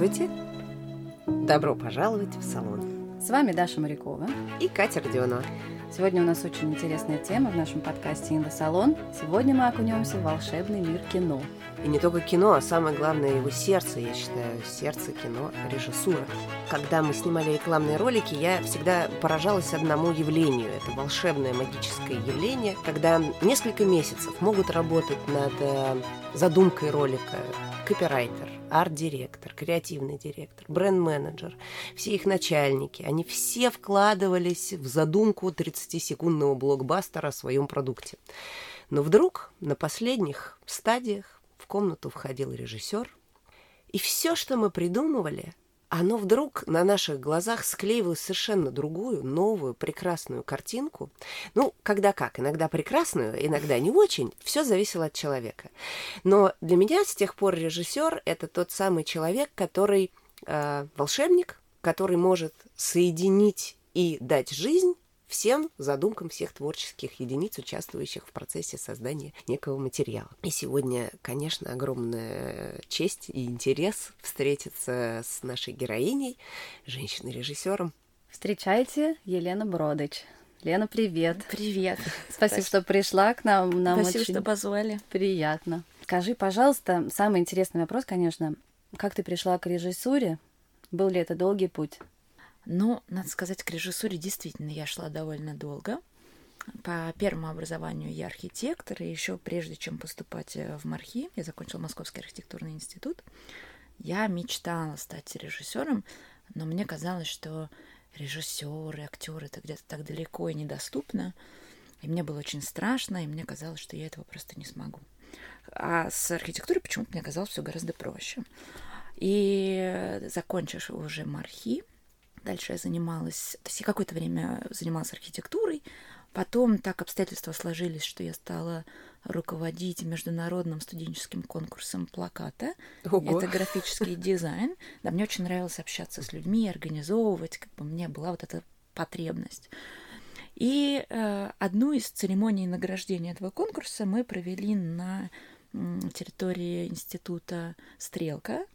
Здравствуйте! Добро пожаловать в салон. С вами Даша Морякова и Катя Родионова. Сегодня у нас очень интересная тема в нашем подкасте «Индосалон». Сегодня мы окунемся в волшебный мир кино. И не только кино, а самое главное его сердце, я считаю, сердце кино, режиссура. Когда мы снимали рекламные ролики, я всегда поражалась одному явлению. Это волшебное магическое явление, когда несколько месяцев могут работать над э, задумкой ролика копирайтер, арт-директор, креативный директор, бренд-менеджер, все их начальники, они все вкладывались в задумку 30-секундного блокбастера о своем продукте. Но вдруг на последних стадиях в комнату входил режиссер, и все, что мы придумывали, оно вдруг на наших глазах склеивалось совершенно другую, новую, прекрасную картинку. Ну, когда как, иногда прекрасную, иногда не очень, все зависело от человека. Но для меня с тех пор режиссер это тот самый человек, который э, волшебник, который может соединить и дать жизнь всем задумкам всех творческих единиц, участвующих в процессе создания некого материала. И сегодня, конечно, огромная честь и интерес встретиться с нашей героиней, женщиной-режиссером. Встречайте Елена Бродыч. Лена, привет. Привет. Спасибо, что пришла к нам. нам Спасибо, очень что позвали. Приятно. Скажи, пожалуйста, самый интересный вопрос, конечно, как ты пришла к режиссуре? Был ли это долгий путь? Но, надо сказать, к режиссуре действительно я шла довольно долго. По первому образованию я архитектор, и еще прежде чем поступать э, в МАРХИ, я закончила Московский архитектурный институт, я мечтала стать режиссером, но мне казалось, что режиссеры, актеры это где-то так далеко и недоступно. И мне было очень страшно, и мне казалось, что я этого просто не смогу. А с архитектурой почему-то мне казалось все гораздо проще. И закончишь уже мархи, Дальше я занималась, то есть я какое-то время занималась архитектурой, потом так обстоятельства сложились, что я стала руководить международным студенческим конкурсом плаката. Ого. Это графический дизайн. Да, мне очень нравилось общаться с людьми, организовывать, как бы мне была вот эта потребность. И э, одну из церемоний награждения этого конкурса мы провели на территории института Стрелка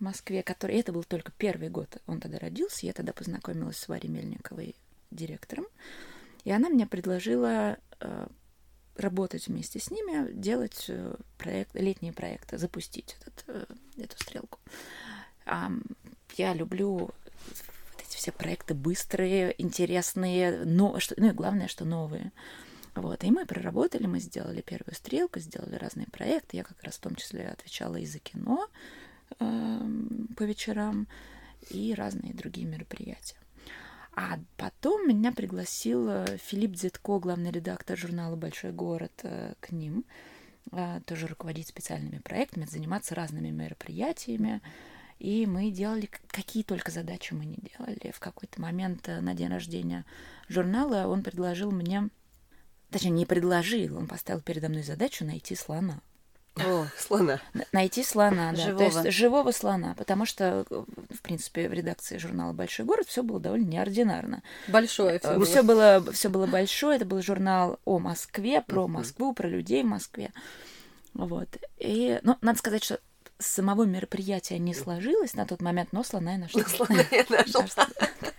Москве, который... Это был только первый год, он тогда родился, я тогда познакомилась с Варей Мельниковой, директором, и она мне предложила э, работать вместе с ними, делать э, проект, летние проекты, запустить этот, э, эту стрелку. А, я люблю вот эти все проекты быстрые, интересные, но, что, ну и главное, что новые. Вот, и мы проработали, мы сделали первую стрелку, сделали разные проекты. Я как раз в том числе отвечала и за кино, по вечерам и разные другие мероприятия. А потом меня пригласил э, Филипп Дзитко, главный редактор журнала «Большой город», э, к ним, э, тоже руководить специальными проектами, заниматься разными мероприятиями. И мы делали какие только задачи мы не делали. В какой-то момент на день рождения журнала он предложил мне, точнее, не предложил, он поставил передо мной задачу найти слона. О, слона. Найти слона, да. Живого. То есть живого слона, потому что, в принципе, в редакции журнала Большой город все было довольно неординарно. Большое все было. Все было, все было большое. Это был журнал о Москве, про Москву, про людей в Москве. Вот. И, ну, надо сказать, что самого мероприятия не сложилось на тот момент, но слона я нашла. Слона я нашла.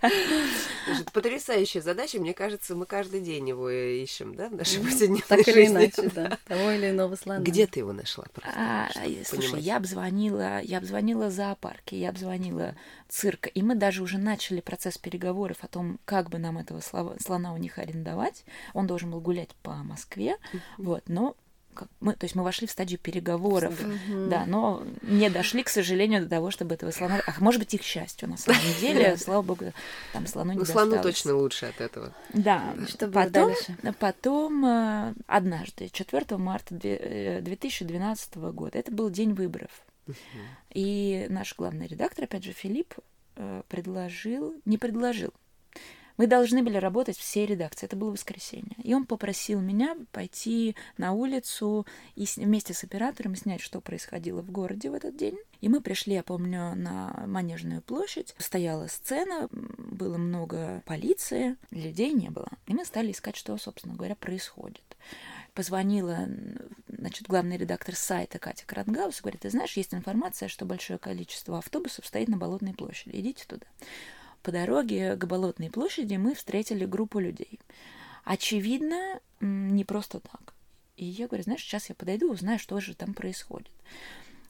Потрясающая задача. Мне кажется, мы каждый день его ищем, да, в нашей повседневной Так или иначе, да. Того или иного слона. Где ты его нашла? А, слушай, я обзвонила, я обзвонила зоопарки, я обзвонила цирк, и мы даже уже начали процесс переговоров о том, как бы нам этого слона у них арендовать. Он должен был гулять по Москве, вот, но мы, то есть мы вошли в стадию переговоров, mm-hmm. да, но не дошли, к сожалению, до того, чтобы этого слона... А может быть, их счастью, на самом деле, слава богу, там слону не Ну, слону точно лучше от этого. Да, что потом, потом э, однажды, 4 марта 2012 э, года, это был день выборов, и наш главный редактор, опять же, Филипп, э, предложил, не предложил, мы должны были работать все редакции. Это было воскресенье. И он попросил меня пойти на улицу и вместе с оператором снять, что происходило в городе в этот день. И мы пришли, я помню, на Манежную площадь. Стояла сцена, было много полиции, людей не было. И мы стали искать, что, собственно говоря, происходит. Позвонила значит, главный редактор сайта Катя Крангаус говорит, ты знаешь, есть информация, что большое количество автобусов стоит на Болотной площади, идите туда. По дороге к Болотной площади мы встретили группу людей. Очевидно, не просто так. И я говорю, знаешь, сейчас я подойду, узнаю, что же там происходит.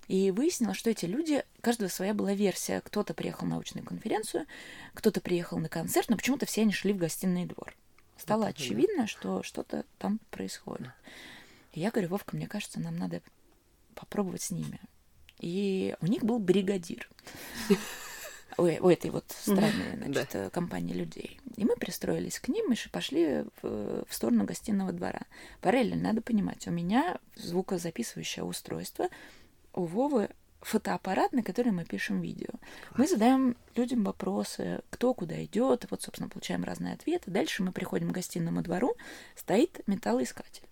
И выяснилось, что эти люди, каждого своя была версия. Кто-то приехал на научную конференцию, кто-то приехал на концерт, но почему-то все они шли в гостиный двор. Стало Это очевидно, да. что что-то там происходит. И я говорю, Вовка, мне кажется, нам надо попробовать с ними. И у них был бригадир у, у этой вот странной значит, да. компании людей. И мы пристроились к ним и пошли в, в сторону гостиного двора. Параллельно надо понимать, у меня звукозаписывающее устройство, у Вовы фотоаппарат, на который мы пишем видео. Мы задаем людям вопросы, кто куда идет, вот, собственно, получаем разные ответы. Дальше мы приходим к гостиному двору, стоит металлоискатель.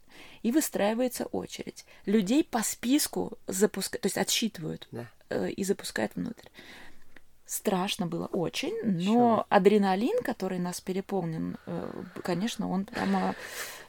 И выстраивается очередь. Людей по списку запускают, то есть отсчитывают да. э, и запускают внутрь. Страшно было очень, но Чё? адреналин, который нас переполнен, э, конечно, он прямо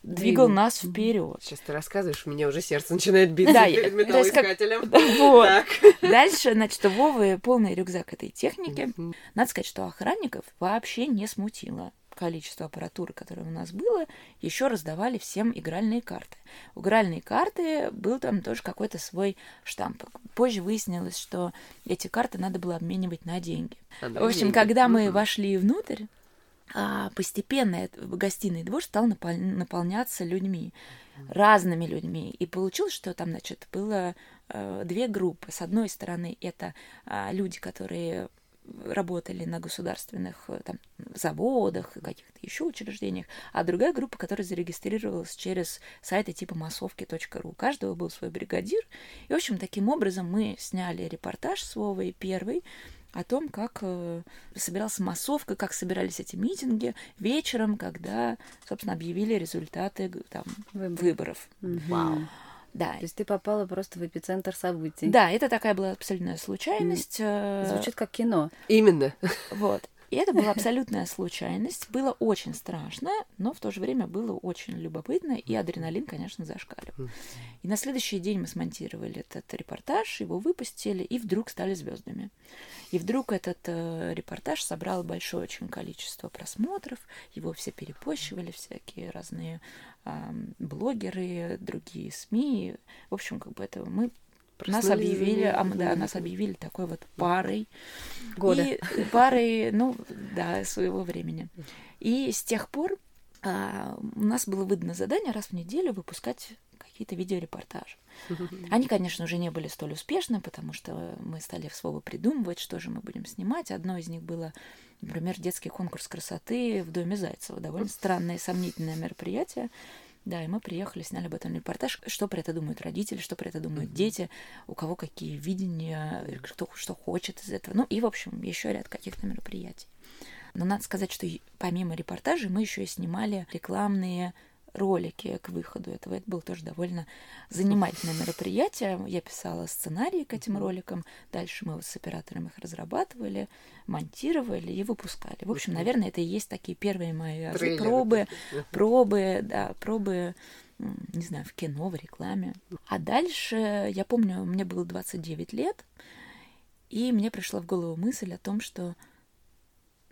двигал Двиг... нас вперед. Сейчас ты рассказываешь, у меня уже сердце начинает биться да, перед металлоискателем. Как... Вот. Дальше, значит, Вовы полный рюкзак этой техники. Надо сказать, что охранников вообще не смутило количество аппаратуры, которое у нас было, еще раздавали всем игральные карты. У игральной карты был там тоже какой-то свой штамп. Позже выяснилось, что эти карты надо было обменивать на деньги. А, в общем, деньги. когда мы угу. вошли внутрь, а, постепенно гостиный двор стал наполняться людьми, разными людьми. И получилось, что там, значит, было э, две группы. С одной стороны, это а, люди, которые работали на государственных э, там, заводах и каких-то еще учреждениях, а другая группа, которая зарегистрировалась через сайты типа массовки.ру. У каждого был свой бригадир. И, в общем, таким образом мы сняли репортаж с Вовой первый о том, как э, собирался массовка, как собирались эти митинги вечером, когда, собственно, объявили результаты там, Выбор. выборов. Вау. Да. То есть ты попала просто в эпицентр событий. Да, это такая была абсолютная случайность. Э, Звучит как кино. Именно. Вот. И это была абсолютная случайность. Было очень страшно, но в то же время было очень любопытно, и адреналин, конечно, зашкаливал. И на следующий день мы смонтировали этот репортаж, его выпустили, и вдруг стали звездами. И вдруг этот э, репортаж собрал большое очень количество просмотров, его все перепощивали, всякие разные э, блогеры, другие СМИ. В общем, как бы это мы нас объявили, а, да, нас объявили такой вот парой. Года. И парой, ну, да, своего времени. И с тех пор а, у нас было выдано задание раз в неделю выпускать какие-то видеорепортажи. Они, конечно, уже не были столь успешны, потому что мы стали в слово придумывать, что же мы будем снимать. Одно из них было, например, детский конкурс красоты в Доме Зайцева. Довольно странное и сомнительное мероприятие. Да, и мы приехали, сняли об этом репортаж, что про это думают родители, что про это думают mm-hmm. дети, у кого какие видения, кто что хочет из этого. Ну и, в общем, еще ряд каких-то мероприятий. Но надо сказать, что помимо репортажей мы еще и снимали рекламные ролики к выходу этого. Это было тоже довольно занимательное мероприятие. Я писала сценарии к этим роликам. Дальше мы с оператором их разрабатывали, монтировали и выпускали. В общем, наверное, это и есть такие первые мои пробы, пробы, да, пробы не знаю, в кино, в рекламе. А дальше, я помню, мне было 29 лет, и мне пришла в голову мысль о том, что,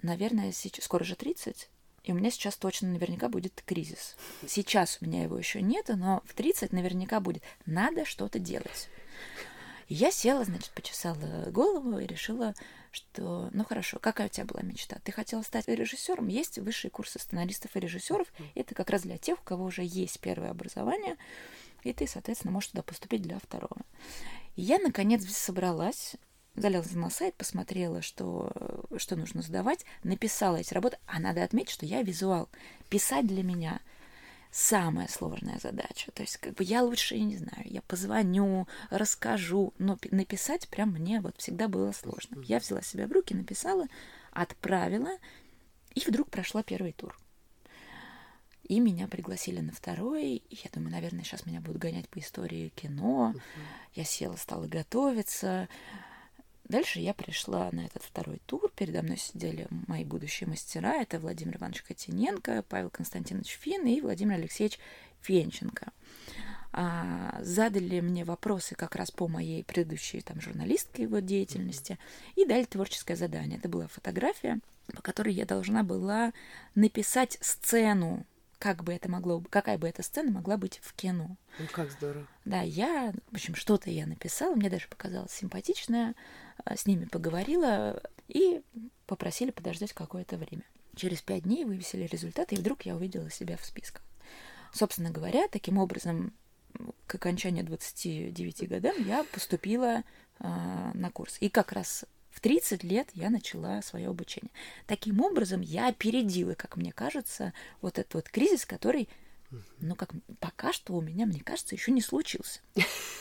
наверное, сейчас, скоро же 30, и у меня сейчас точно наверняка будет кризис. Сейчас у меня его еще нет, но в 30 наверняка будет. Надо что-то делать. Я села, значит, почесала голову и решила, что, ну хорошо, какая у тебя была мечта? Ты хотела стать режиссером? Есть высшие курсы сценаристов и режиссеров. Это как раз для тех, у кого уже есть первое образование, и ты, соответственно, можешь туда поступить для второго. И я, наконец, собралась, залезла на сайт, посмотрела, что, что нужно сдавать, написала эти работы. А надо отметить, что я визуал. Писать для меня самая сложная задача. То есть, как бы я лучше, я не знаю, я позвоню, расскажу, но написать прям мне вот всегда было сложно. Я взяла себя в руки, написала, отправила, и вдруг прошла первый тур. И меня пригласили на второй. И я думаю, наверное, сейчас меня будут гонять по истории кино. Я села, стала готовиться Дальше я пришла на этот второй тур. Передо мной сидели мои будущие мастера. Это Владимир Иванович Котененко, Павел Константинович Фин и Владимир Алексеевич Фенченко. А, задали мне вопросы как раз по моей предыдущей там, журналистской его деятельности и дали творческое задание. Это была фотография, по которой я должна была написать сцену как бы это могло, какая бы эта сцена могла быть в кино. Ну, как здорово. Да, я, в общем, что-то я написала, мне даже показалось симпатичное, а, с ними поговорила и попросили подождать какое-то время. Через пять дней вывесили результаты, и вдруг я увидела себя в списках. Собственно говоря, таким образом, к окончанию 29 годам я поступила э, на курс. И как раз в 30 лет я начала свое обучение. Таким образом, я опередила, как мне кажется, вот этот вот кризис, который ну, как пока что у меня, мне кажется, еще не случился.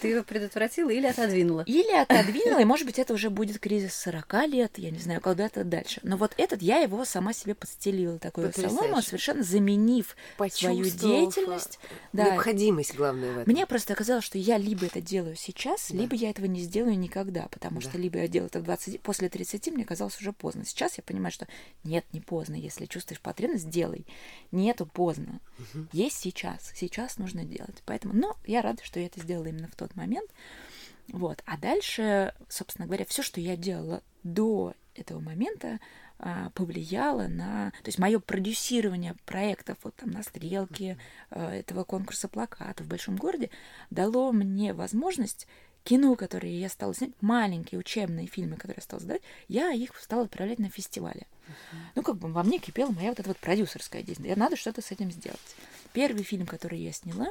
Ты его предотвратила или отодвинула? Или отодвинула, и, может быть, это уже будет кризис 40 лет, я не знаю, когда-то дальше. Но вот этот, я его сама себе подстелила, такую солому, совершенно заменив свою деятельность. Да. Необходимость, главное, в этом. Мне просто оказалось, что я либо это делаю сейчас, да. либо я этого не сделаю никогда, потому да. что либо я делаю это в 20, после 30, мне казалось уже поздно. Сейчас я понимаю, что нет, не поздно. Если чувствуешь потребность, делай. Нету поздно. Угу. Есть сейчас. Сейчас нужно делать. Поэтому, но я рада, что я это сделала именно в тот момент. Вот. А дальше, собственно говоря, все, что я делала до этого момента, а, повлияло на... То есть мое продюсирование проектов вот там на стрелке а, этого конкурса плакатов в большом городе дало мне возможность кино, которые я стала снять, маленькие учебные фильмы, которые я стала сдать, я их стала отправлять на фестивале. Uh-huh. Ну, как бы во мне кипела моя вот эта вот продюсерская деятельность. Я надо что-то с этим сделать. Первый фильм, который я сняла,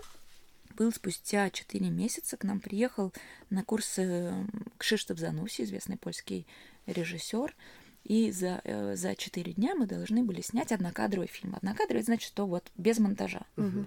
был спустя 4 месяца. К нам приехал на курсы Кшиштоф Зануси, известный польский режиссер. И за, э, за 4 дня мы должны были снять однокадровый фильм. Однокадровый, значит, что вот без монтажа. Угу.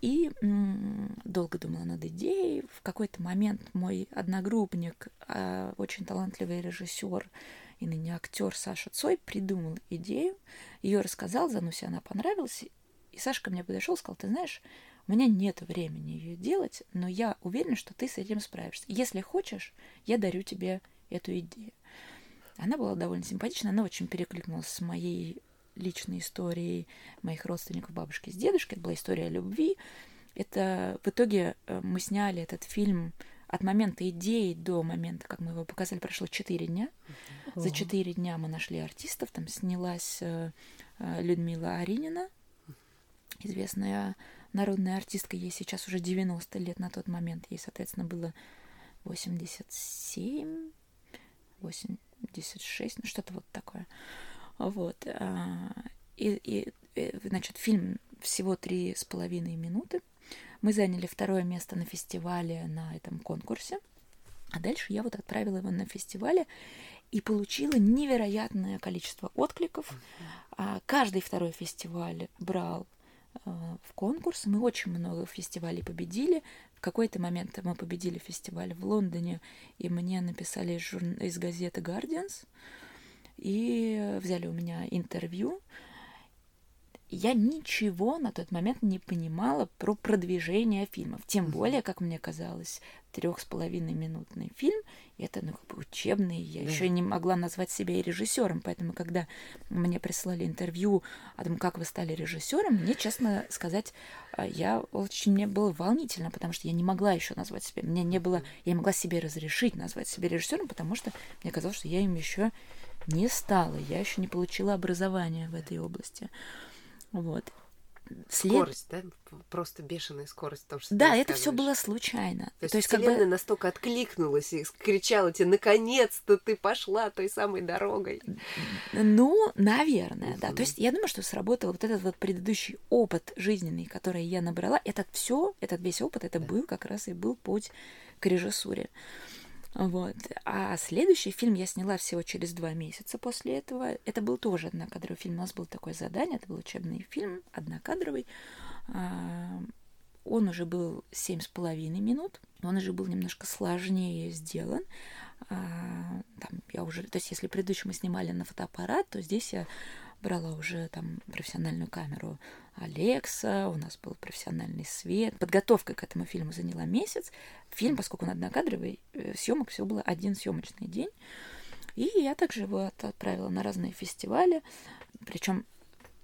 И м- долго думала над идеей. В какой-то момент мой одногруппник, э, очень талантливый режиссер и ныне актер Саша Цой придумал идею, ее рассказал, Зануси она понравилась, и Сашка мне подошел и сказал, ты знаешь, у меня нет времени ее делать, но я уверена, что ты с этим справишься. Если хочешь, я дарю тебе эту идею. Она была довольно симпатична, она очень перекликнулась с моей личной историей моих родственников, бабушки с дедушкой. Это была история любви. Это в итоге э, мы сняли этот фильм от момента идеи до момента, как мы его показали, прошло 4 дня. За 4 дня мы нашли артистов. Там снялась э, э, Людмила Аринина, известная народная артистка, ей сейчас уже 90 лет на тот момент, ей, соответственно, было 87, 86, ну что-то вот такое. Вот. А, и, и, и, значит, фильм всего три с половиной минуты. Мы заняли второе место на фестивале на этом конкурсе. А дальше я вот отправила его на фестивале и получила невероятное количество откликов. А каждый второй фестиваль брал Э, в конкурс. Мы очень много фестивалей победили. В какой-то момент мы победили фестиваль в Лондоне, и мне написали из, жур... из газеты Guardians, и взяли у меня интервью. Я ничего на тот момент не понимала про продвижение фильмов. Тем более, как мне казалось, трех с половиной минутный фильм. Это, ну, как бы учебный. Я да. еще не могла назвать себя и режиссером. Поэтому, когда мне прислали интервью о том, как вы стали режиссером, мне, честно сказать, а, я очень мне было волнительно, потому что я не могла еще назвать себя. Мне не было, я не могла себе разрешить назвать себя режиссером, потому что мне казалось, что я им еще не стала. Я еще не получила образования в этой области. Вот. След... Скорость, да? Просто бешеная скорость. То, что да, это все было случайно. То есть, То есть Вселенная как бы... настолько откликнулась и кричала тебе, наконец-то ты пошла той самой дорогой. Ну, наверное, да. То есть я думаю, что сработал вот этот вот предыдущий опыт жизненный, который я набрала. Этот все, этот весь опыт, это был как раз и был путь к режиссуре. Вот. А следующий фильм я сняла всего через два месяца после этого. Это был тоже однокадровый фильм. У нас было такое задание, это был учебный фильм, однокадровый. А, он уже был семь с половиной минут. Он уже был немножко сложнее сделан. А, там я уже, то есть если предыдущий мы снимали на фотоаппарат, то здесь я брала уже там профессиональную камеру Алекса, у нас был профессиональный свет. Подготовка к этому фильму заняла месяц. Фильм, поскольку он однокадровый, э, съемок всего было один съемочный день. И я также его отправила на разные фестивали. Причем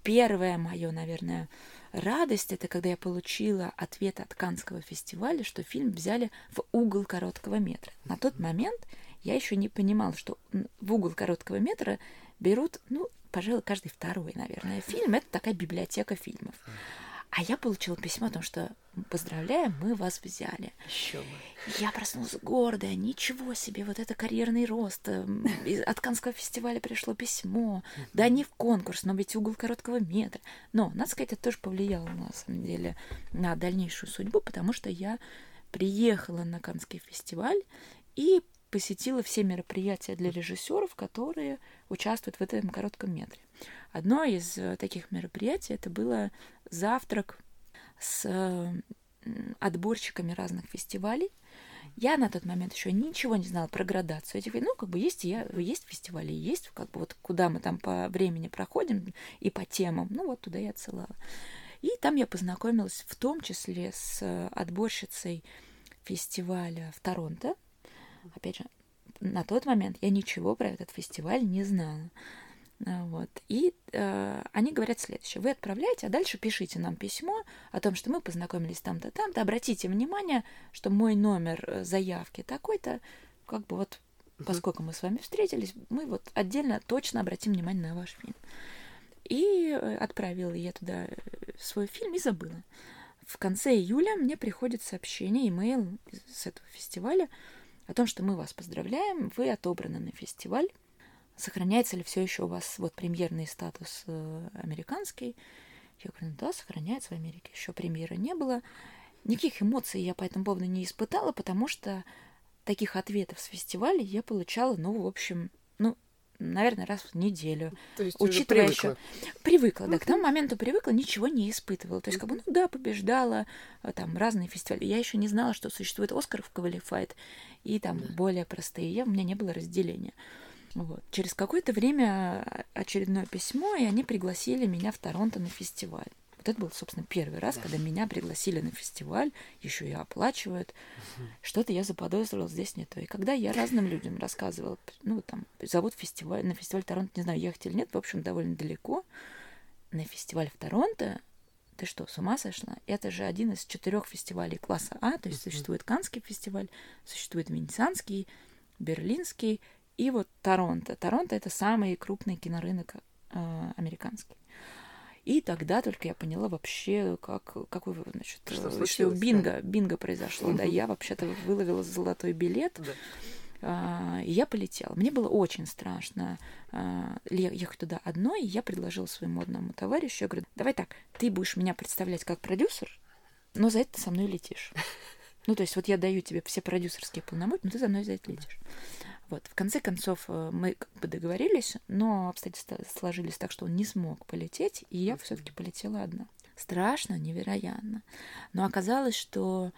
первое мое, наверное, радость это когда я получила ответ от Канского фестиваля, что фильм взяли в угол короткого метра. На тот момент я еще не понимала, что в угол короткого метра берут, ну, пожалуй, каждый второй, наверное, фильм. Это такая библиотека фильмов. А я получила письмо о том, что поздравляем, мы вас взяли. Еще бы. Я проснулась гордая, ничего себе, вот это карьерный рост. Эм, от Канского фестиваля пришло письмо. Да не в конкурс, но ведь угол короткого метра. Но, надо сказать, это тоже повлияло, на самом деле, на дальнейшую судьбу, потому что я приехала на Канский фестиваль и посетила все мероприятия для режиссеров, которые участвуют в этом коротком метре. Одно из э, таких мероприятий это было завтрак с отборщиками разных фестивалей. Я на тот момент еще ничего не знала про градацию этих. Ну, как бы есть, я, есть фестивали, есть, как бы вот куда мы там по времени проходим и по темам. Ну, вот туда я отсылала. И там я познакомилась в том числе с отборщицей фестиваля в Торонто. Опять же, на тот момент я ничего про этот фестиваль не знала. А, вот. И э, они говорят следующее. Вы отправляете, а дальше пишите нам письмо о том, что мы познакомились там-то, там-то. Обратите внимание, что мой номер э, заявки такой-то, как бы вот, поскольку мы с вами встретились, мы вот отдельно точно обратим внимание на ваш фильм. И э, отправила я туда э, свой фильм и забыла. В конце июля мне приходит сообщение, имейл с этого фестиваля о том, что мы вас поздравляем, вы отобраны на фестиваль сохраняется ли все еще у вас вот премьерный статус э, американский. Я говорю, ну да, сохраняется в Америке. Еще премьеры не было. Никаких эмоций я по этому поводу не испытала, потому что таких ответов с фестиваля я получала, ну, в общем, наверное, раз в неделю. То есть Учитывая привыкла. еще... Привыкла, да, к тому моменту привыкла, ничего не испытывала. То есть, как бы, ну да, побеждала, э, там, разные фестивали. Я еще не знала, что существует Оскар в Квалифайт и там да. более простые. Я, у меня не было разделения. Вот. Через какое-то время очередное письмо, и они пригласили меня в Торонто на фестиваль. Вот это был, собственно, первый раз, да. когда меня пригласили на фестиваль, еще и оплачивают. Угу. Что-то я заподозрила здесь не то. И когда я разным людям рассказывала, ну, там, зовут фестиваль, на фестиваль Торонто, не знаю, ехать или нет, в общем, довольно далеко, на фестиваль в Торонто, ты что, с ума сошла? Это же один из четырех фестивалей класса А, то есть существует Канский фестиваль, существует Венецианский, Берлинский и вот Торонто. Торонто это самый крупный кинорынок э, американский. И тогда только я поняла вообще, как, какой, значит, что, э, что бинго, да? бинго произошло. Да, я вообще-то выловила золотой билет. Да. А, и я полетела. Мне было очень страшно а, ехать туда одной, и я предложила своему одному товарищу, я говорю, давай так, ты будешь меня представлять как продюсер, но за это ты со мной летишь. Ну, то есть вот я даю тебе все продюсерские полномочия, но ты за мной за это летишь. Вот, в конце концов, э, мы как бы договорились, но обстоятельства сложились так, что он не смог полететь, и я все-таки полетела одна. Страшно, невероятно. Но оказалось, что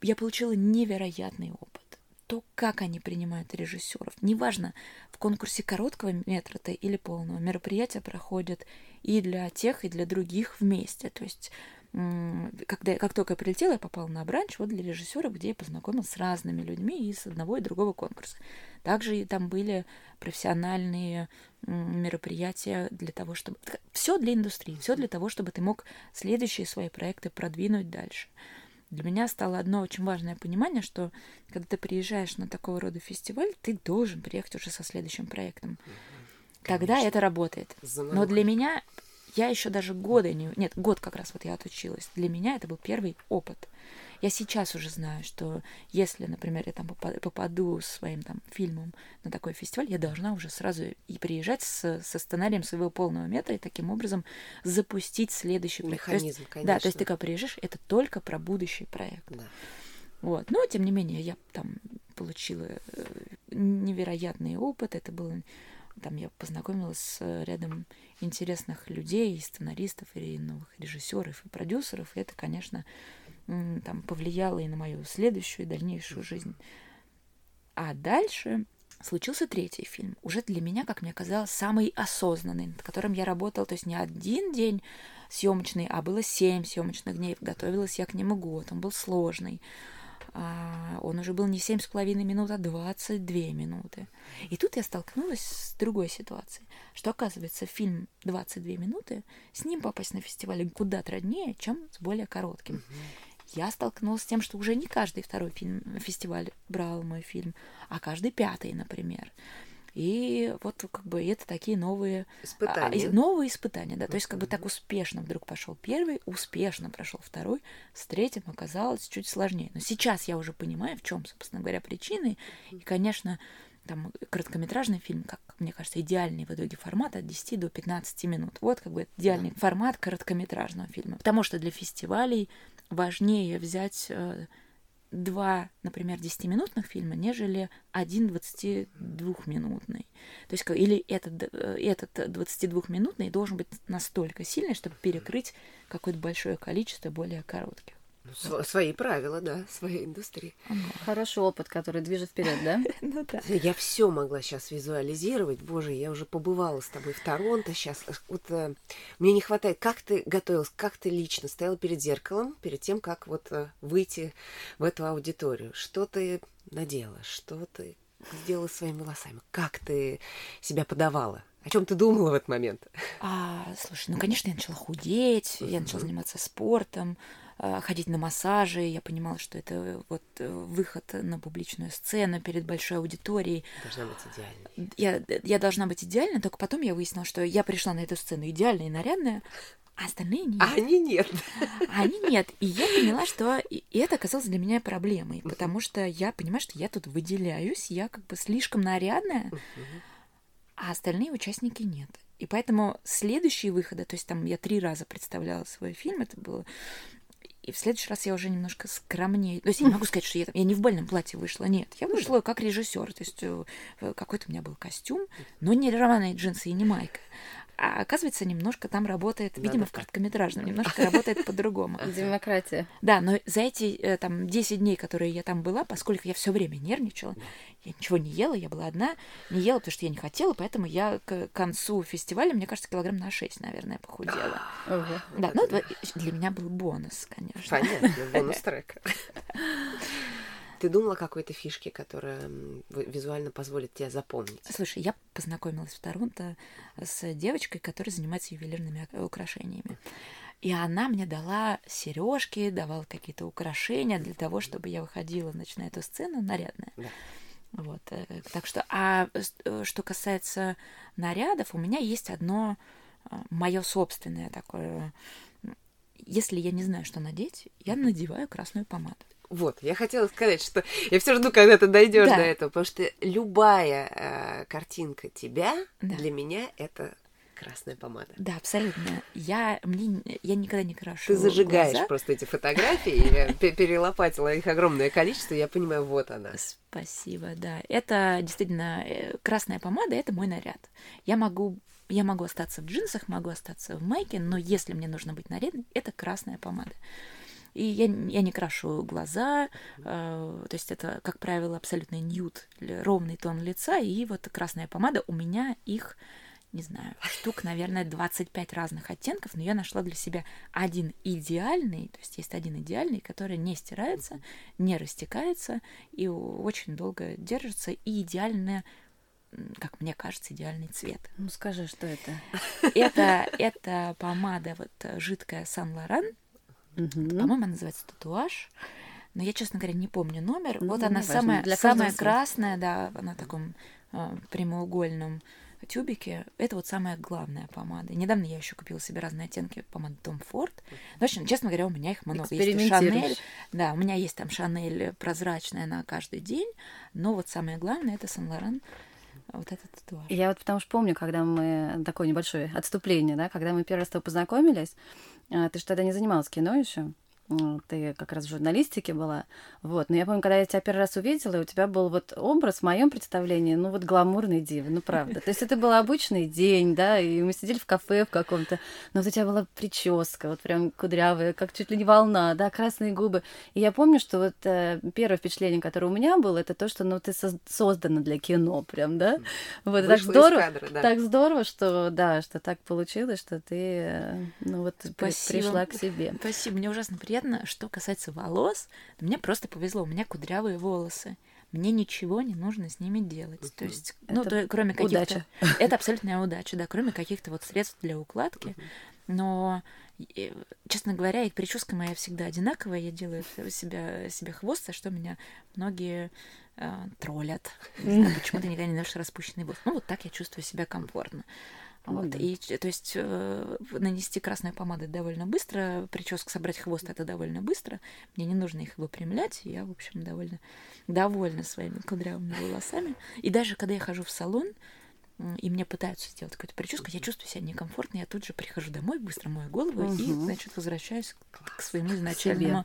я получила невероятный опыт. То, как они принимают режиссеров. Неважно, в конкурсе короткого метра или полного мероприятия проходят и для тех, и для других вместе. То есть когда, как только я прилетела, я попала на бранч вот для режиссера, где я познакомилась с разными людьми из одного и другого конкурса. Также там были профессиональные мероприятия для того, чтобы... Все для индустрии, все для того, чтобы ты мог следующие свои проекты продвинуть дальше. Для меня стало одно очень важное понимание, что когда ты приезжаешь на такого рода фестиваль, ты должен приехать уже со следующим проектом. Конечно. Тогда это работает. Но для меня я еще даже года не... Нет, год как раз вот я отучилась. Для меня это был первый опыт. Я сейчас уже знаю, что если, например, я там попаду своим там фильмом на такой фестиваль, я должна уже сразу и приезжать с, со сценарием своего полного метра и таким образом запустить следующий проект. Механизм, есть, конечно. Да, то есть ты когда приезжаешь, это только про будущий проект. Да. Вот. Но, тем не менее, я там получила э, невероятный опыт. Это было там я познакомилась с рядом интересных людей, и сценаристов, и новых режиссеров, и продюсеров. И это, конечно, там повлияло и на мою следующую и дальнейшую жизнь. А дальше случился третий фильм, уже для меня, как мне казалось, самый осознанный, над которым я работала, то есть не один день съемочный, а было семь съемочных дней, готовилась я к нему год, он был сложный. А, он уже был не семь с половиной минут, а 22 минуты. И тут я столкнулась с другой ситуацией, что, оказывается, фильм 22 минуты, с ним попасть на фестиваль куда труднее, чем с более коротким. Я столкнулась с тем, что уже не каждый второй фильм фестиваль брал мой фильм, а каждый пятый, например. И вот как бы это такие новые испытания. А, новые испытания, да. То есть как бы так успешно вдруг пошел первый, успешно прошел второй, с третьим оказалось чуть сложнее. Но сейчас я уже понимаю, в чем, собственно говоря, причины. И, конечно, там короткометражный фильм, как мне кажется, идеальный в итоге формат от 10 до 15 минут. Вот как бы идеальный формат короткометражного фильма. Потому что для фестивалей важнее взять э, два, например, 10-минутных фильма, нежели один 22-минутный. То есть, или этот, э, этот 22-минутный должен быть настолько сильный, чтобы перекрыть какое-то большое количество более коротких. Свои правила, да, своей индустрии. Хороший опыт, который движет вперед, да? ну да. Я все могла сейчас визуализировать. Боже, я уже побывала с тобой в Торонто сейчас. Вот э, мне не хватает. Как ты готовилась, как ты лично стояла перед зеркалом, перед тем, как вот э, выйти в эту аудиторию? Что ты надела? Что ты сделала своими волосами? Как ты себя подавала? О чем ты думала в этот момент? А, слушай, ну, конечно, я начала худеть, я начала заниматься спортом. Э, ходить на массажи. Я понимала, что это вот э, выход на публичную сцену перед большой аудиторией. Должна быть идеальной. Я, я должна быть идеальной, только потом я выяснила, что я пришла на эту сцену идеальная и нарядная, а остальные нет. А они нет. А они нет. И я поняла, что и это оказалось для меня проблемой, потому что я понимаю, что я тут выделяюсь, я как бы слишком нарядная, а остальные участники нет. И поэтому следующие выходы, то есть там я три раза представляла свой фильм, это было и в следующий раз я уже немножко скромнее. То есть я не могу сказать, что я, я не в бальном платье вышла. Нет, я вышла как режиссер. То есть э, какой-то у меня был костюм, но не рваные джинсы и не майка. А оказывается, немножко там работает, да, видимо, да, в короткометражном, немножко работает по-другому. Демократия. Да, но за эти э, там 10 дней, которые я там была, поскольку я все время нервничала, я ничего не ела, я была одна, не ела, потому что я не хотела, поэтому я к концу фестиваля, мне кажется, килограмм на 6, наверное, похудела. Да, ну для меня был бонус, конечно. Понятно, бонус трека. Ты думала о какой-то фишке, которая визуально позволит тебе запомнить? Слушай, я познакомилась в Торонто с девочкой, которая занимается ювелирными украшениями. И она мне дала сережки, давала какие-то украшения для того, чтобы я выходила, значит, на эту сцену нарядная. Да. Вот, э, так что, а э, что касается нарядов, у меня есть одно э, мое собственное такое. Если я не знаю, что надеть, я надеваю красную помаду. Вот, я хотела сказать, что я все жду, когда ты дойдешь да. до этого, потому что любая э, картинка тебя да. для меня это красная помада. Да, абсолютно. Я, мне, я никогда не крашу Ты зажигаешь глаза. просто эти фотографии, я перелопатила их огромное количество, я понимаю, вот она. Спасибо, да. Это действительно э, красная помада, это мой наряд. Я могу я могу остаться в джинсах, могу остаться в майке, но если мне нужно быть нарядной, это красная помада. И я, я не крашу глаза, э, то есть это, как правило, абсолютно ньют, ровный тон лица, и вот красная помада, у меня их не знаю, штук, наверное, 25 разных оттенков, но я нашла для себя один идеальный, то есть есть один идеальный, который не стирается, не растекается и очень долго держится, и идеальная как мне кажется, идеальный цвет. Ну скажи, что это? Это, это помада вот жидкая Сан Лоран, Угу. По-моему, она называется татуаж. Но я, честно говоря, не помню номер. Ну, вот она самая, самая красная, да, она в таком э, прямоугольном тюбике. Это вот самая главная помада. Недавно я еще купила себе разные оттенки помады Том Форд. В общем, честно говоря, у меня их много. Есть Шанель. Да, у меня есть там Шанель прозрачная на каждый день. Но вот самое главное это Сан Лоран вот этот татуаж. Я вот потому что помню, когда мы такое небольшое отступление, да, когда мы первый раз с тобой познакомились, а, ты тогда не занималась кино еще. Ты как раз в журналистике была, вот. Но я помню, когда я тебя первый раз увидела, и у тебя был вот образ в моем представлении, ну вот гламурный дивы, ну правда. То есть это был обычный день, да, и мы сидели в кафе в каком-то, но вот у тебя была прическа, вот прям кудрявая, как чуть ли не волна, да, красные губы. И я помню, что вот э, первое впечатление, которое у меня было, это то, что, ну, ты со- создана для кино, прям, да. Вот так здорово, кадра, да. так здорово, что, да, что так получилось, что ты, э, ну вот, Спасибо. пришла к себе. Спасибо, мне ужасно приятно приятно. Что касается волос, мне просто повезло. У меня кудрявые волосы. Мне ничего не нужно с ними делать. То есть, ну, то, кроме каких-то... Удача. Это абсолютная удача, да, кроме каких-то вот средств для укладки. Но, честно говоря, и прическа моя всегда одинаковая. Я делаю себя, себе хвост, а что меня многие э, троллят. Не знаю, почему ты никогда не носишь распущенный волос. Ну, вот так я чувствую себя комфортно. Вот. И, то есть э, нанести красной помадой довольно быстро, прическу собрать хвост это довольно быстро. Мне не нужно их выпрямлять. Я, в общем, довольно довольна своими кудрявыми волосами. И даже когда я хожу в салон, и мне пытаются сделать какую-то прическу, я чувствую себя некомфортно, я тут же прихожу домой, быстро мою голову угу. и, значит, возвращаюсь к своему изначальному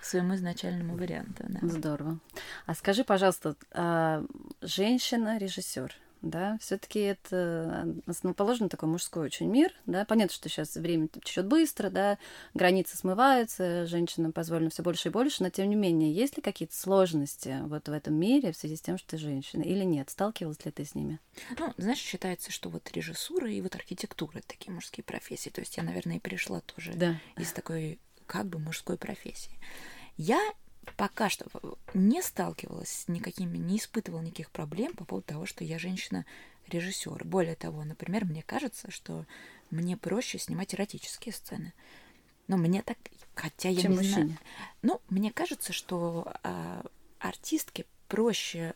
к своему изначальному варианту. Да. Здорово. А скажи, пожалуйста, а, женщина-режиссер, да, все-таки это основоположен такой мужской очень мир, да, понятно, что сейчас время течет быстро, да, границы смываются, женщинам позволено все больше и больше, но тем не менее, есть ли какие-то сложности вот в этом мире в связи с тем, что ты женщина, или нет? Сталкивалась ли ты с ними? Ну, знаешь, считается, что вот режиссура и вот архитектура это такие мужские профессии, то есть я, наверное, и пришла тоже да. из такой как бы мужской профессии. Я пока что не сталкивалась с никакими, не испытывала никаких проблем по поводу того, что я женщина-режиссер. Более того, например, мне кажется, что мне проще снимать эротические сцены. Но мне так, хотя я Чем не мужчине? знаю. Ну, мне кажется, что а, артистке проще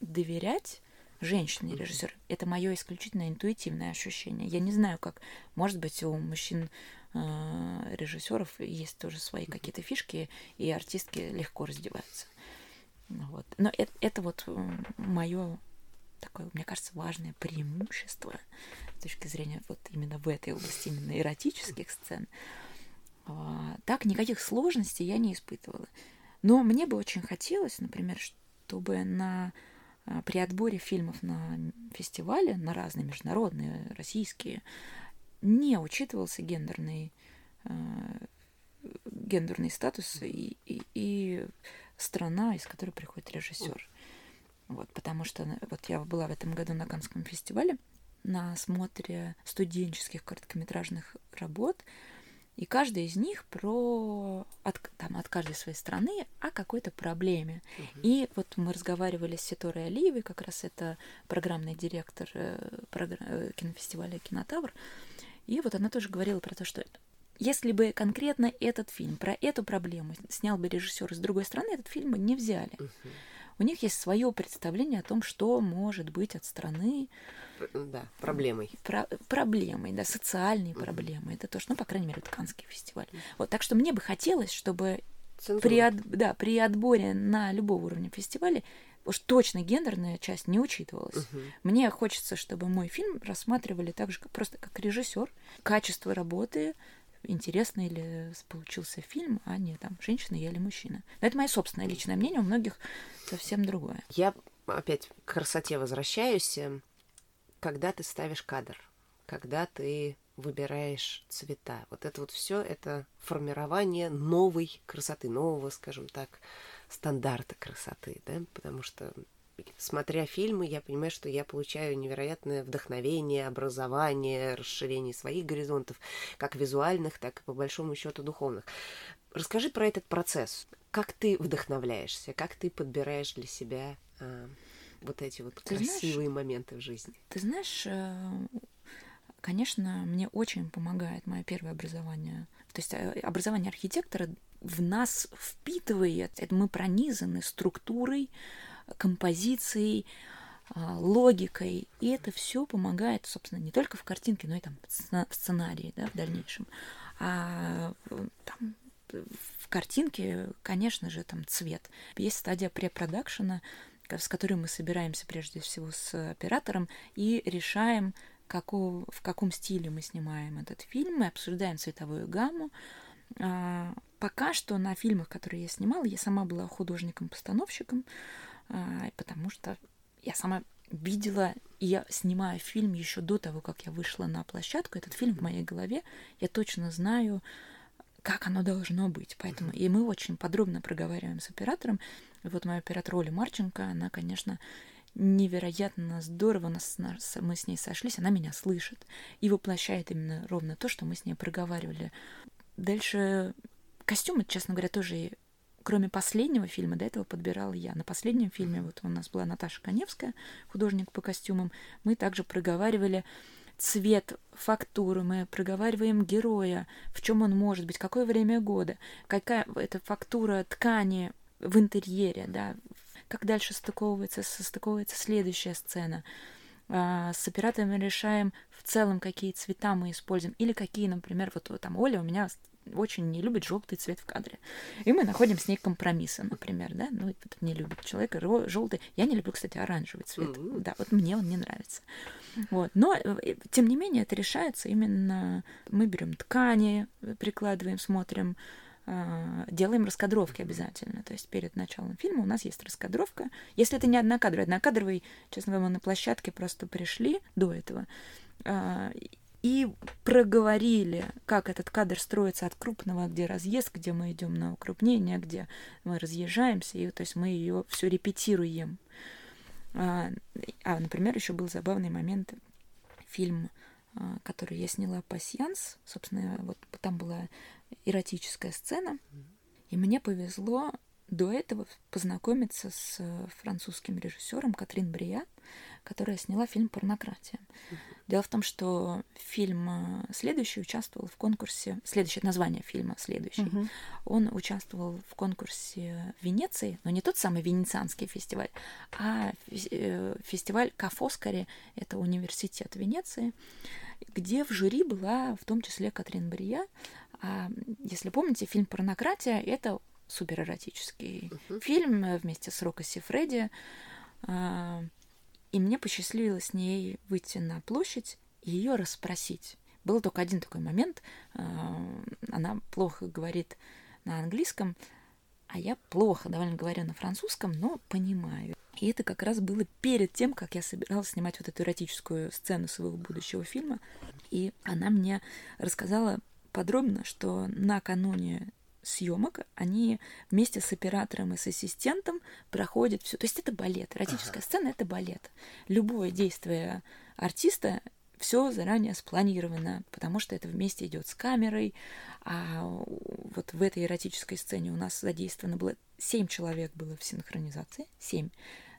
доверять женщине-режиссеру. Это мое исключительно интуитивное ощущение. Я не знаю, как, может быть, у мужчин Э, режиссеров есть тоже свои какие-то фишки, и артистки легко раздеваются. Вот. Но это, это вот мое такое, мне кажется, важное преимущество с точки зрения вот именно в этой области, именно эротических сцен. А, так, никаких сложностей я не испытывала. Но мне бы очень хотелось, например, чтобы на при отборе фильмов на фестивале, на разные международные, российские, не учитывался гендерный, э, гендерный статус и, и, и страна, из которой приходит режиссер. Вот, потому что вот я была в этом году на Канском фестивале на осмотре студенческих короткометражных работ, и каждая из них про от, там, от каждой своей страны о какой-то проблеме. Uh-huh. И вот мы разговаривали с Ситорой Алиевой, как раз это программный директор э, програ... Э, кинофестиваля Кинотавр. И вот она тоже говорила про то, что если бы конкретно этот фильм про эту проблему снял бы режиссер с другой стороны, этот фильм бы не взяли. Uh-huh. У них есть свое представление о том, что может быть от страны. Да, проблемой. Про, проблемой, да, социальной проблемой. Это то, что, ну, по крайней мере, это Канский фестиваль. Uh-huh. Вот, так что мне бы хотелось, чтобы при, от, да, при отборе на любого уровня фестиваля уж точно гендерная часть не учитывалась. Угу. Мне хочется, чтобы мой фильм рассматривали так же, как, просто как режиссер, качество работы, интересный ли получился фильм, а не там женщина я или мужчина. Но это мое собственное личное мнение, у многих совсем другое. Я опять к красоте возвращаюсь. Когда ты ставишь кадр, когда ты выбираешь цвета. Вот это вот все это формирование новой красоты, нового, скажем так, стандарта красоты, да, потому что смотря фильмы, я понимаю, что я получаю невероятное вдохновение, образование, расширение своих горизонтов, как визуальных, так и по большому счету духовных. Расскажи про этот процесс. Как ты вдохновляешься, как ты подбираешь для себя а, вот эти вот ты красивые знаешь, моменты в жизни? Ты знаешь, э, конечно, мне очень помогает мое первое образование. То есть э, образование архитектора в нас впитывает, это мы пронизаны структурой, композицией, а, логикой, и это все помогает, собственно, не только в картинке, но и там в сценарии, да, в дальнейшем. А там в картинке, конечно же, там цвет. Есть стадия препродакшена, с которой мы собираемся прежде всего с оператором и решаем, какого, в каком стиле мы снимаем этот фильм, мы обсуждаем цветовую гамму, а, пока что на фильмах, которые я снимала, я сама была художником-постановщиком, потому что я сама видела, и я снимаю фильм еще до того, как я вышла на площадку. Этот фильм в моей голове, я точно знаю, как оно должно быть. Поэтому и мы очень подробно проговариваем с оператором. И вот моя оператор Оля Марченко, она, конечно, невероятно здорово нас, нас, мы с ней сошлись, она меня слышит и воплощает именно ровно то, что мы с ней проговаривали. Дальше костюмы, честно говоря, тоже кроме последнего фильма, до этого подбирала я. На последнем фильме вот у нас была Наташа Коневская, художник по костюмам. Мы также проговаривали цвет, фактуру, мы проговариваем героя, в чем он может быть, какое время года, какая это фактура ткани в интерьере, да, как дальше стыковывается, состыковывается следующая сцена. А, с операторами решаем в целом, какие цвета мы используем, или какие, например, вот там Оля у меня очень не любит желтый цвет в кадре. И мы находим с ней компромиссы, например, да, ну, это не любит человек, желтый. Я не люблю, кстати, оранжевый цвет. Mm-hmm. Да, вот мне он не нравится. Вот. Но, э, тем не менее, это решается именно... Мы берем ткани, прикладываем, смотрим, а, делаем раскадровки обязательно. То есть перед началом фильма у нас есть раскадровка. Если это не однокадровый, однокадровый, честно говоря, мы на площадке просто пришли до этого а, и проговорили, как этот кадр строится от крупного, где разъезд, где мы идем на укрупнение, где мы разъезжаемся, и то есть мы ее все репетируем. А, а, например, еще был забавный момент, фильм, а, который я сняла «Пассианс», собственно, вот там была эротическая сцена, и мне повезло до этого познакомиться с французским режиссером Катрин Брия, которая сняла фильм «Порнократия». Дело в том, что фильм э, следующий участвовал в конкурсе, следующее название фильма следующий, uh-huh. он участвовал в конкурсе в Венеции, но не тот самый венецианский фестиваль, а э, фестиваль Кафоскари, это университет Венеции, где в жюри была в том числе Катрин Брия. А, если помните, фильм «Порнократия» — это суперэротический uh-huh. фильм э, вместе с Рокко Сифреди. И мне посчастливилось с ней выйти на площадь и ее расспросить. Был только один такой момент. А, она плохо говорит на английском, а я плохо довольно говорю на французском, но понимаю. И это как раз было перед тем, как я собиралась снимать вот эту эротическую сцену своего будущего фильма. И она мне рассказала подробно, что накануне съемок, они вместе с оператором и с ассистентом проходят все. То есть это балет. Эротическая ага. сцена это балет. Любое действие артиста все заранее спланировано, потому что это вместе идет с камерой. А вот в этой эротической сцене у нас задействовано было семь человек было в синхронизации. Семь.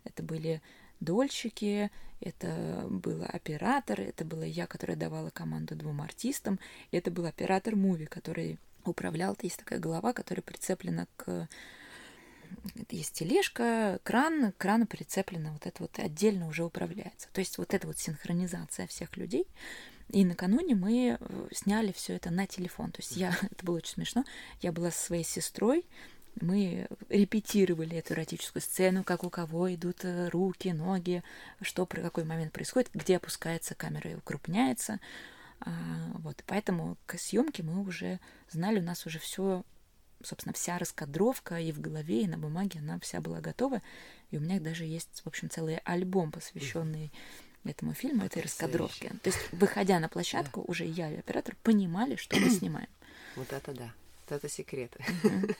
Это были дольщики, это был оператор, это была я, которая давала команду двум артистам, это был оператор муви, который управлял. Есть такая голова, которая прицеплена к есть тележка, кран, к крану прицеплено вот это вот отдельно уже управляется. То есть вот эта вот синхронизация всех людей. И накануне мы э, сняли все это на телефон. То есть я, это было очень смешно, я была со своей сестрой, мы репетировали эту эротическую сцену, как у кого идут э, руки, ноги, что при какой момент происходит, где опускается камера и укрупняется. А, вот, поэтому к съемке мы уже знали, у нас уже все, собственно, вся раскадровка и в голове, и на бумаге она вся была готова. И у меня даже есть, в общем, целый альбом, посвященный этому фильму, этой раскадровке. То есть, выходя на площадку, да. уже я и оператор понимали, что мы снимаем. Вот это да это секрет. Uh-huh.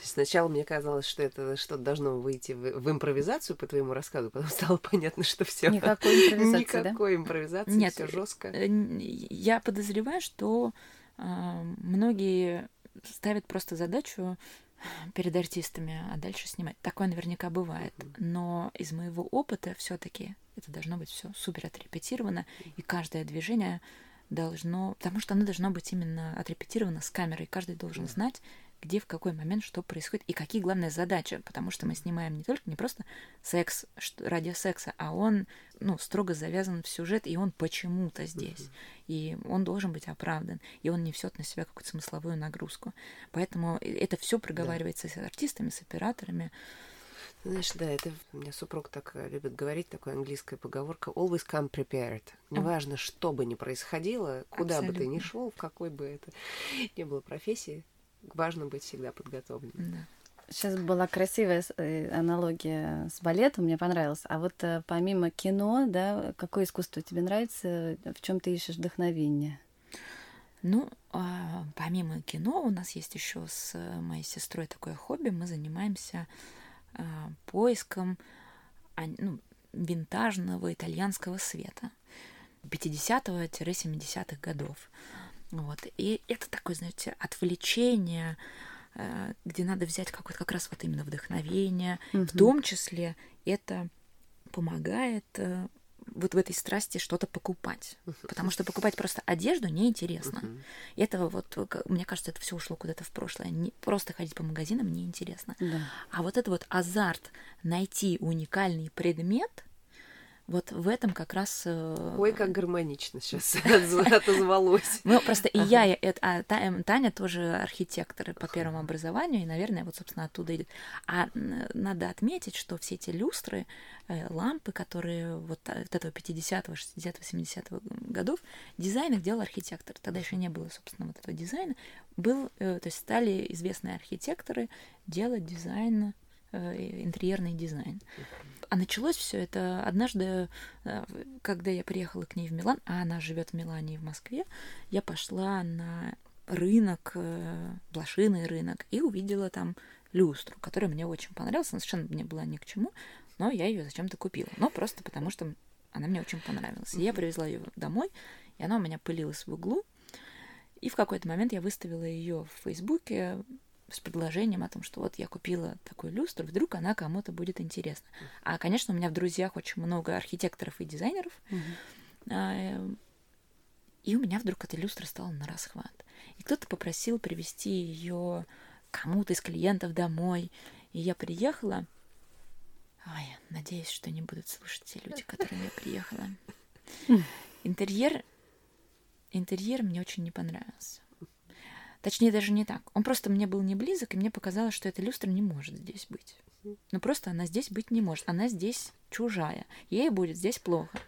Сначала мне казалось, что это что-то должно выйти в, в импровизацию по твоему рассказу, потом стало понятно, что все никакой импровизации, никакой да? импровизации, Нет, все жестко. Э, я подозреваю, что э, многие ставят просто задачу перед артистами, а дальше снимать. Такое наверняка бывает. Но из моего опыта все-таки это должно быть все супер отрепетировано, и каждое движение должно, потому что оно должно быть именно отрепетировано с камерой. Каждый должен знать, где, в какой момент, что происходит и какие главные задачи, потому что мы снимаем не только не просто секс ради секса, а он ну, строго завязан в сюжет, и он почему-то здесь. И он должен быть оправдан, и он несет на себя какую-то смысловую нагрузку. Поэтому это все проговаривается да. с артистами, с операторами. Знаешь, да, это у меня супруг так э, любит говорить, такая английская поговорка always come prepared. Неважно, что бы ни происходило, куда Абсолютно. бы ты ни шел, в какой бы это ни было профессии, важно быть всегда подготовленным. Да. Сейчас была красивая э, аналогия с балетом, мне понравилось. А вот э, помимо кино, да, какое искусство тебе нравится, в чем ты ищешь вдохновение? Ну, а, помимо кино, у нас есть еще с моей сестрой такое хобби. Мы занимаемся поиском ну, винтажного итальянского света 50-70-х годов. Вот. И это такое, знаете, отвлечение, э, где надо взять какое-то как раз вот именно вдохновение. Угу. В том числе это помогает э, вот в этой страсти что-то покупать. Потому что покупать просто одежду неинтересно. Uh-huh. И это вот, мне кажется, это все ушло куда-то в прошлое. Не, просто ходить по магазинам неинтересно. Да. А вот это вот азарт найти уникальный предмет, вот в этом как раз... Э, Ой, как гармонично сейчас отозвалось. Ну, просто и я, а Таня тоже архитектор по первому образованию, и, наверное, вот, собственно, оттуда идет. А надо отметить, что все эти люстры, э, лампы, которые вот от этого 50-го, 60-го, 70-го годов, дизайн их делал архитектор. Тогда еще не было, собственно, вот этого дизайна. Был, э, то есть стали известные архитекторы делать дизайн, интерьерный дизайн. А началось все это однажды, э, когда я приехала к ней в Милан, а она живет в Милане и в Москве, я пошла на рынок, э, блошиный рынок, и увидела там люстру, которая мне очень понравилась. Она совершенно мне была ни к чему, но я ее зачем-то купила. Но просто потому, что она мне очень понравилась. И я привезла ее домой, и она у меня пылилась в углу. И в какой-то момент я выставила ее в Фейсбуке, с предложением о том, что вот я купила такую люстру, вдруг она кому-то будет интересна. А, конечно, у меня в друзьях очень много архитекторов и дизайнеров. Uh-huh. И у меня вдруг эта люстра стала на расхват. И кто-то попросил привезти ее кому-то из клиентов домой. И я приехала. Ой, надеюсь, что не будут слушать те люди, которые я приехала. Интерьер, интерьер мне очень не понравился. Точнее, даже не так. Он просто мне был не близок, и мне показалось, что эта люстра не может здесь быть. Ну просто она здесь быть не может. Она здесь чужая. Ей будет здесь плохо.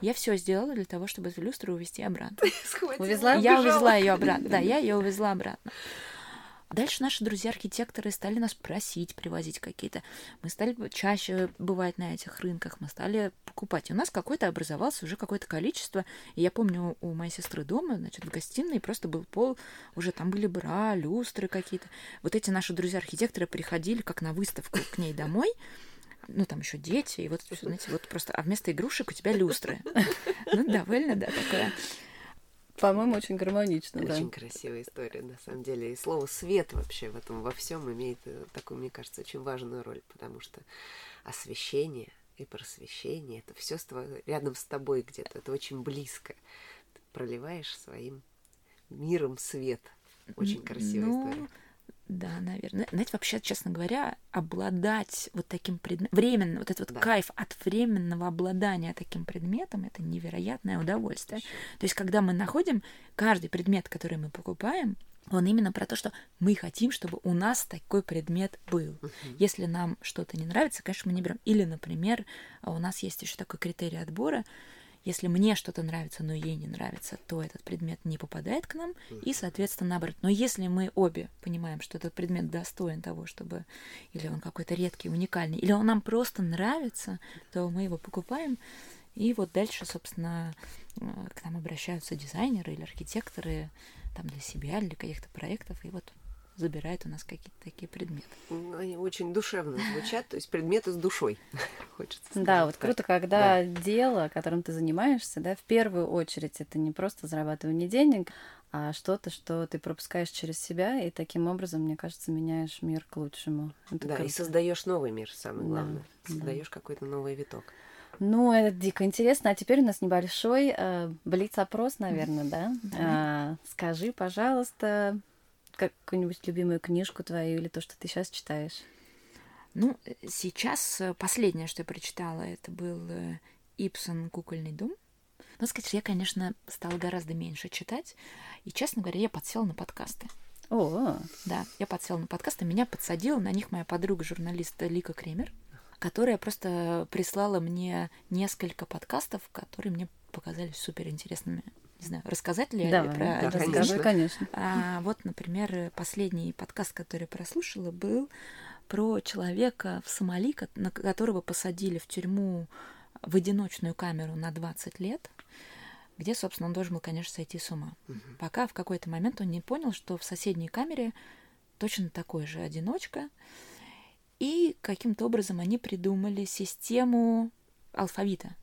Я все сделала для того, чтобы эту люстру увезти обратно. Увезла? Я увезла ее обратно. Да, я ее увезла обратно. Дальше наши друзья-архитекторы стали нас просить привозить какие-то. Мы стали чаще бывать на этих рынках, мы стали покупать. И у нас какой-то образовался уже какое-то количество. И я помню, у моей сестры дома, значит, в гостиной просто был пол, уже там были бра, люстры какие-то. Вот эти наши друзья-архитекторы приходили как на выставку к ней домой, ну, там еще дети, и вот, знаете, вот просто, а вместо игрушек у тебя люстры. Ну, довольно, да, такое. По-моему, очень гармонично, да. Очень красивая история, на самом деле. И слово свет вообще в этом во всем имеет э, такую, мне кажется, очень важную роль, потому что освещение и просвещение это все рядом с тобой где-то. Это очень близко. Ты проливаешь своим миром свет. Очень красивая ну, история. Да, наверное. Знаете, вообще, честно говоря, обладать вот таким предметом, временно, вот этот вот да. кайф от временного обладания таким предметом, это невероятное удовольствие. То есть, когда мы находим каждый предмет, который мы покупаем, он именно про то, что мы хотим, чтобы у нас такой предмет был. Uh-huh. Если нам что-то не нравится, конечно, мы не берем. Или, например, у нас есть еще такой критерий отбора, если мне что-то нравится, но ей не нравится, то этот предмет не попадает к нам, и, соответственно, наоборот. Но если мы обе понимаем, что этот предмет достоин того, чтобы... Или он какой-то редкий, уникальный, или он нам просто нравится, то мы его покупаем, и вот дальше, собственно, э, к нам обращаются дизайнеры или архитекторы там для себя, для каких-то проектов, и вот забирает у нас какие-то такие предметы. Ну, они очень душевно звучат, то есть предметы с душой, хочется сказать. Да, вот круто, когда да. дело, которым ты занимаешься, да, в первую очередь это не просто зарабатывание денег, а что-то, что ты пропускаешь через себя, и таким образом, мне кажется, меняешь мир к лучшему. Это да, круто. и создаешь новый мир, самое главное. Да, создаешь да. какой-то новый виток. Ну, это дико интересно. А теперь у нас небольшой э, блиц-опрос, наверное, да? А, скажи, пожалуйста, какую-нибудь любимую книжку твою или то, что ты сейчас читаешь? Ну, сейчас э, последнее, что я прочитала, это был э, Ипсон «Кукольный дом». Но сказать, я, конечно, стала гораздо меньше читать. И, честно говоря, я подсела на подкасты. О, да, я подсела на подкасты. Меня подсадила на них моя подруга, журналист Лика Кремер, которая просто прислала мне несколько подкастов, которые мне показались супер интересными не знаю, рассказать ли Давай, про да, один из конечно. них? конечно. А, вот, например, последний подкаст, который я прослушала, был про человека в Сомали, на которого посадили в тюрьму в одиночную камеру на 20 лет, где, собственно, он должен был, конечно, сойти с ума. Пока в какой-то момент он не понял, что в соседней камере точно такой же одиночка, и каким-то образом они придумали систему алфавита.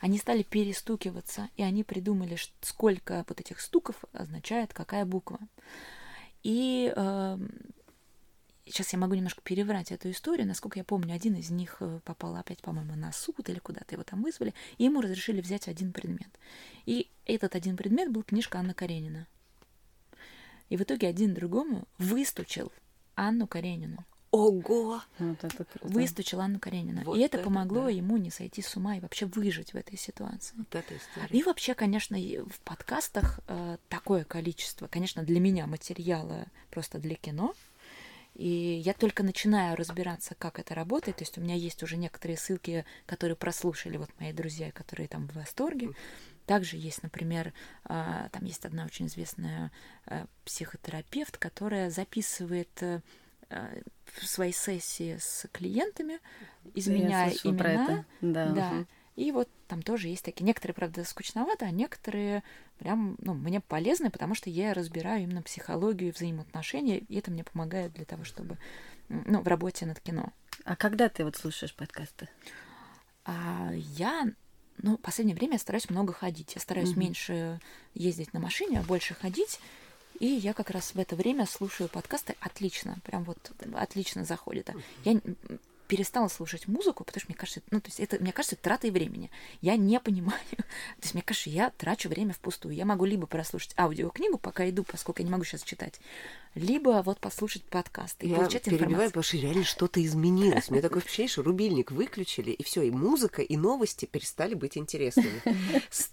Они стали перестукиваться, и они придумали, сколько вот этих стуков означает какая буква. И сейчас я могу немножко переврать эту историю. Насколько я помню, один из них э, попал опять, по-моему, на суд или куда-то его там вызвали, и ему разрешили взять один предмет. И этот один предмет был книжка Анна Каренина. И в итоге один другому выстучил Анну Каренину. Ого! Вот это круто. Выстучил Анну Каренину. Вот и это это помогло да. ему не сойти с ума и вообще выжить в этой ситуации. Вот эта история. И вообще, конечно, в подкастах э, такое количество, конечно, для меня материала просто для кино. И я только начинаю разбираться, как это работает. То есть у меня есть уже некоторые ссылки, которые прослушали вот мои друзья, которые там в восторге. Также есть, например, а, там есть одна очень известная э, психотерапевт, которая записывает э, э, свои сессии с клиентами, изменяя Я слышала про имена. это. Да. Да. Мгм. И вот там тоже есть такие. Некоторые, правда, скучновато, а некоторые прям, ну, мне полезны, потому что я разбираю именно психологию взаимоотношения, и это мне помогает для того, чтобы, ну, в работе над кино. А когда ты вот слушаешь подкасты? А я, ну, в последнее время я стараюсь много ходить. Я стараюсь Мгм. меньше ездить на машине, а больше ходить. И я как раз в это время слушаю подкасты отлично, прям вот отлично заходит. Я перестала слушать музыку, потому что мне кажется, ну, то есть это, мне кажется, тратой времени. Я не понимаю. То есть мне кажется, я трачу время впустую. Я могу либо прослушать аудиокнигу, пока иду, поскольку я не могу сейчас читать, либо вот послушать подкасты и Я получать перебиваю, информацию. потому что реально что-то изменилось. У меня такое впечатление, что рубильник выключили, и все, и музыка, и новости перестали быть интересными.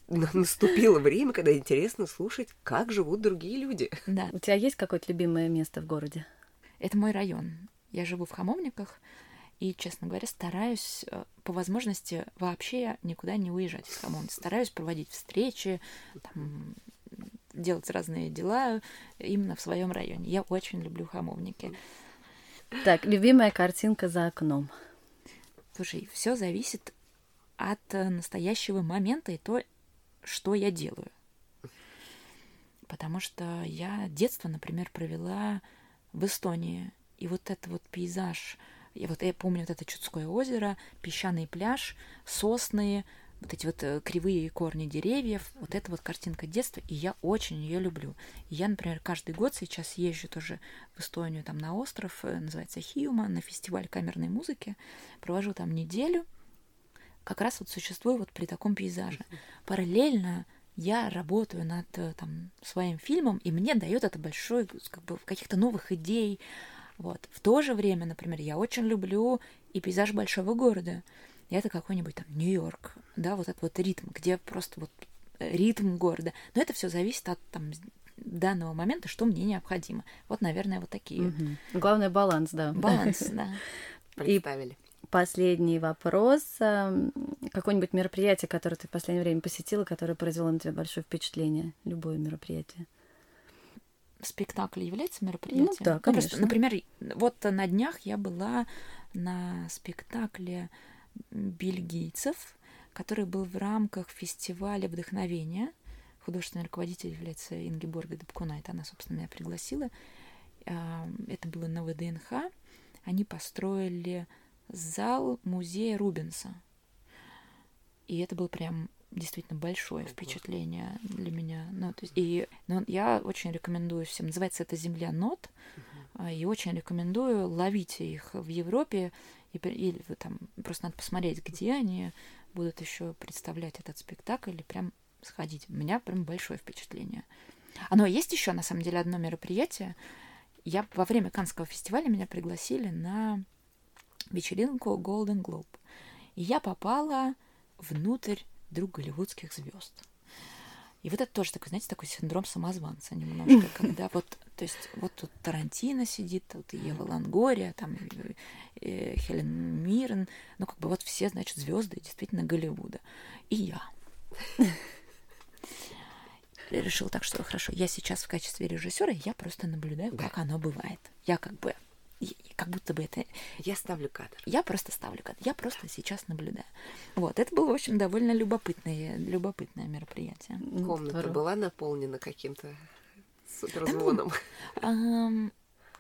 Наступило время, когда интересно слушать, как живут другие люди. Да. У тебя есть какое-то любимое место в городе? Это мой район. Я живу в Хамовниках, и, честно говоря, стараюсь э, по возможности вообще никуда не уезжать из Хамовниц. Стараюсь проводить встречи, там, делать разные дела именно в своем районе. Я очень люблю Хамовники. Так, любимая картинка за окном. Слушай, все зависит от э, настоящего момента и то, что я делаю. Потому что я детство, например, провела в Эстонии. И вот этот вот пейзаж, я вот я помню вот это Чудское озеро, песчаный пляж, сосны, вот эти вот э, кривые корни деревьев, вот эта вот картинка детства, и я очень ее люблю. И я, например, каждый год сейчас езжу тоже в Эстонию, там на остров, э, называется Хиума, на фестиваль камерной музыки, провожу там неделю, как раз вот существую вот при таком пейзаже. Параллельно я работаю над э, там, своим фильмом, и мне дает это большой, как бы, каких-то новых идей. Вот. В то же время, например, я очень люблю и пейзаж большого города. И это какой-нибудь там Нью-Йорк, да, вот этот вот ритм, где просто вот э, ритм города. Но это все зависит от там данного момента, что мне необходимо. Вот, наверное, вот такие Мгм. Главное баланс, да. баланс, да. Представили. Последний вопрос. Ам, Какое-нибудь мероприятие, которое ты в последнее время посетила, которое произвело на тебя большое впечатление? Любое мероприятие. Спектакль является мероприятием? Ну да, просто, конечно. например, вот на днях я была на спектакле бельгийцев, который был в рамках фестиваля вдохновения. Художественный руководитель является Ингеборга Дебкуна, это она, собственно, меня пригласила. Это было на ВДНХ. Они построили зал музея Рубенса. И это было прям действительно большое впечатление для меня. Ну, то есть, и ну, я очень рекомендую всем. Называется это «Земля нот». А, И очень рекомендую ловить их в Европе. И, или там просто надо посмотреть, где они будут еще представлять этот спектакль, или прям сходить. У меня прям большое впечатление. А, но есть еще, на самом деле, одно мероприятие. Я во время Канского фестиваля меня пригласили на вечеринку Golden Globe. И я попала внутрь вдруг голливудских звезд. И вот это тоже такой, знаете, такой синдром самозванца немножко, когда вот, то есть, вот тут Тарантино сидит, тут и Ева Лангория, там э, Хелен Миррен, ну как бы вот все, значит, звезды действительно Голливуда. И я. решила так, что хорошо, я сейчас в качестве режиссера, я просто наблюдаю, Да. как оно бывает. Я как бы как будто бы это Я ставлю кадр. я просто ставлю кадр, я просто сейчас наблюдаю. Вот, это было, в общем, довольно любопытное, любопытное мероприятие. Комната здорово. была наполнена каким-то суперзвоном.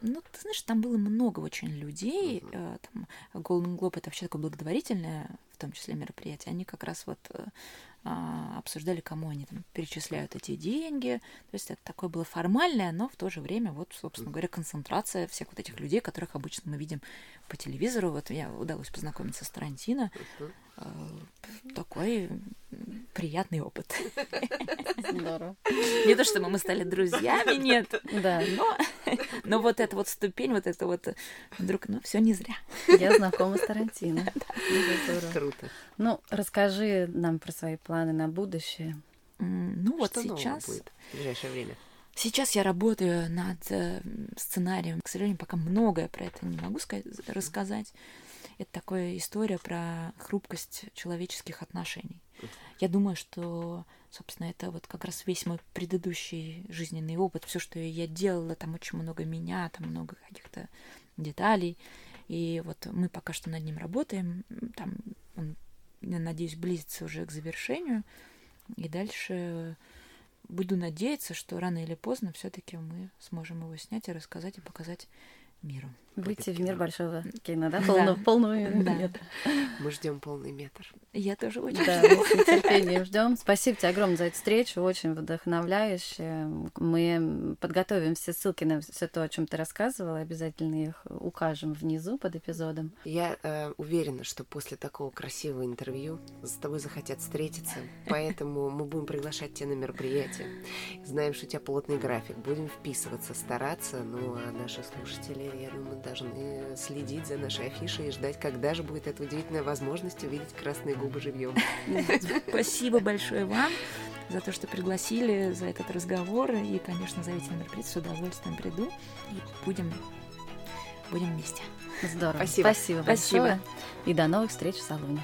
Ну, ты знаешь, там было много очень людей. э, Там Golden Globe это вообще такое благотворительное, в том числе мероприятие. Они как раз вот э, а, обсуждали, кому они там перечисляют эти деньги. То есть это такое было формальное, но в то же время, вот, собственно говоря, концентрация всех вот этих людей, которых обычно мы видим по телевизору. Вот я удалось познакомиться с Тарантино. Такой приятный опыт. Здорово. Не то, чтобы мы стали друзьями, нет. Да, Но, но вот эта вот ступень, вот это вот вдруг, ну, все не зря. я знакома с Тарантино. Здорово. Круто. Ну, расскажи нам про свои планы на будущее. Ну вот Что сейчас, будет в ближайшее время? сейчас я работаю над э, сценарием. К сожалению, пока многое про это не могу сказать, рассказать. Это такая история про хрупкость человеческих отношений. Я думаю, что, собственно, это вот как раз весь мой предыдущий жизненный опыт, все, что я делала, там очень много меня, там много каких-то деталей. И вот мы пока что над ним работаем. Там он, я надеюсь, близится уже к завершению. И дальше буду надеяться, что рано или поздно все-таки мы сможем его снять и рассказать и показать миру. Выйти в кино. мир большого кино, да? Полную Да. метр. Мы ждем полный метр. Я тоже очень Да, мы с нетерпением ждем. Спасибо тебе огромное за эту встречу, очень вдохновляюще. Мы подготовим все ссылки на все то, о чем ты рассказывала, обязательно их укажем внизу под эпизодом. Я э, уверена, что после такого красивого интервью с тобой захотят встретиться, поэтому мы будем приглашать тебя на мероприятие. Знаем, что у тебя плотный график, будем вписываться, стараться, ну а наши слушатели, я думаю, должны следить за нашей афишей и ждать, когда же будет эта удивительная возможность увидеть красные губы живьем. Спасибо большое вам за то, что пригласили, за этот разговор. И, конечно, зовите на мероприятие, с удовольствием приду. И будем, будем вместе. Здорово. Спасибо. Спасибо Спасибо. большое. И до новых встреч в салоне.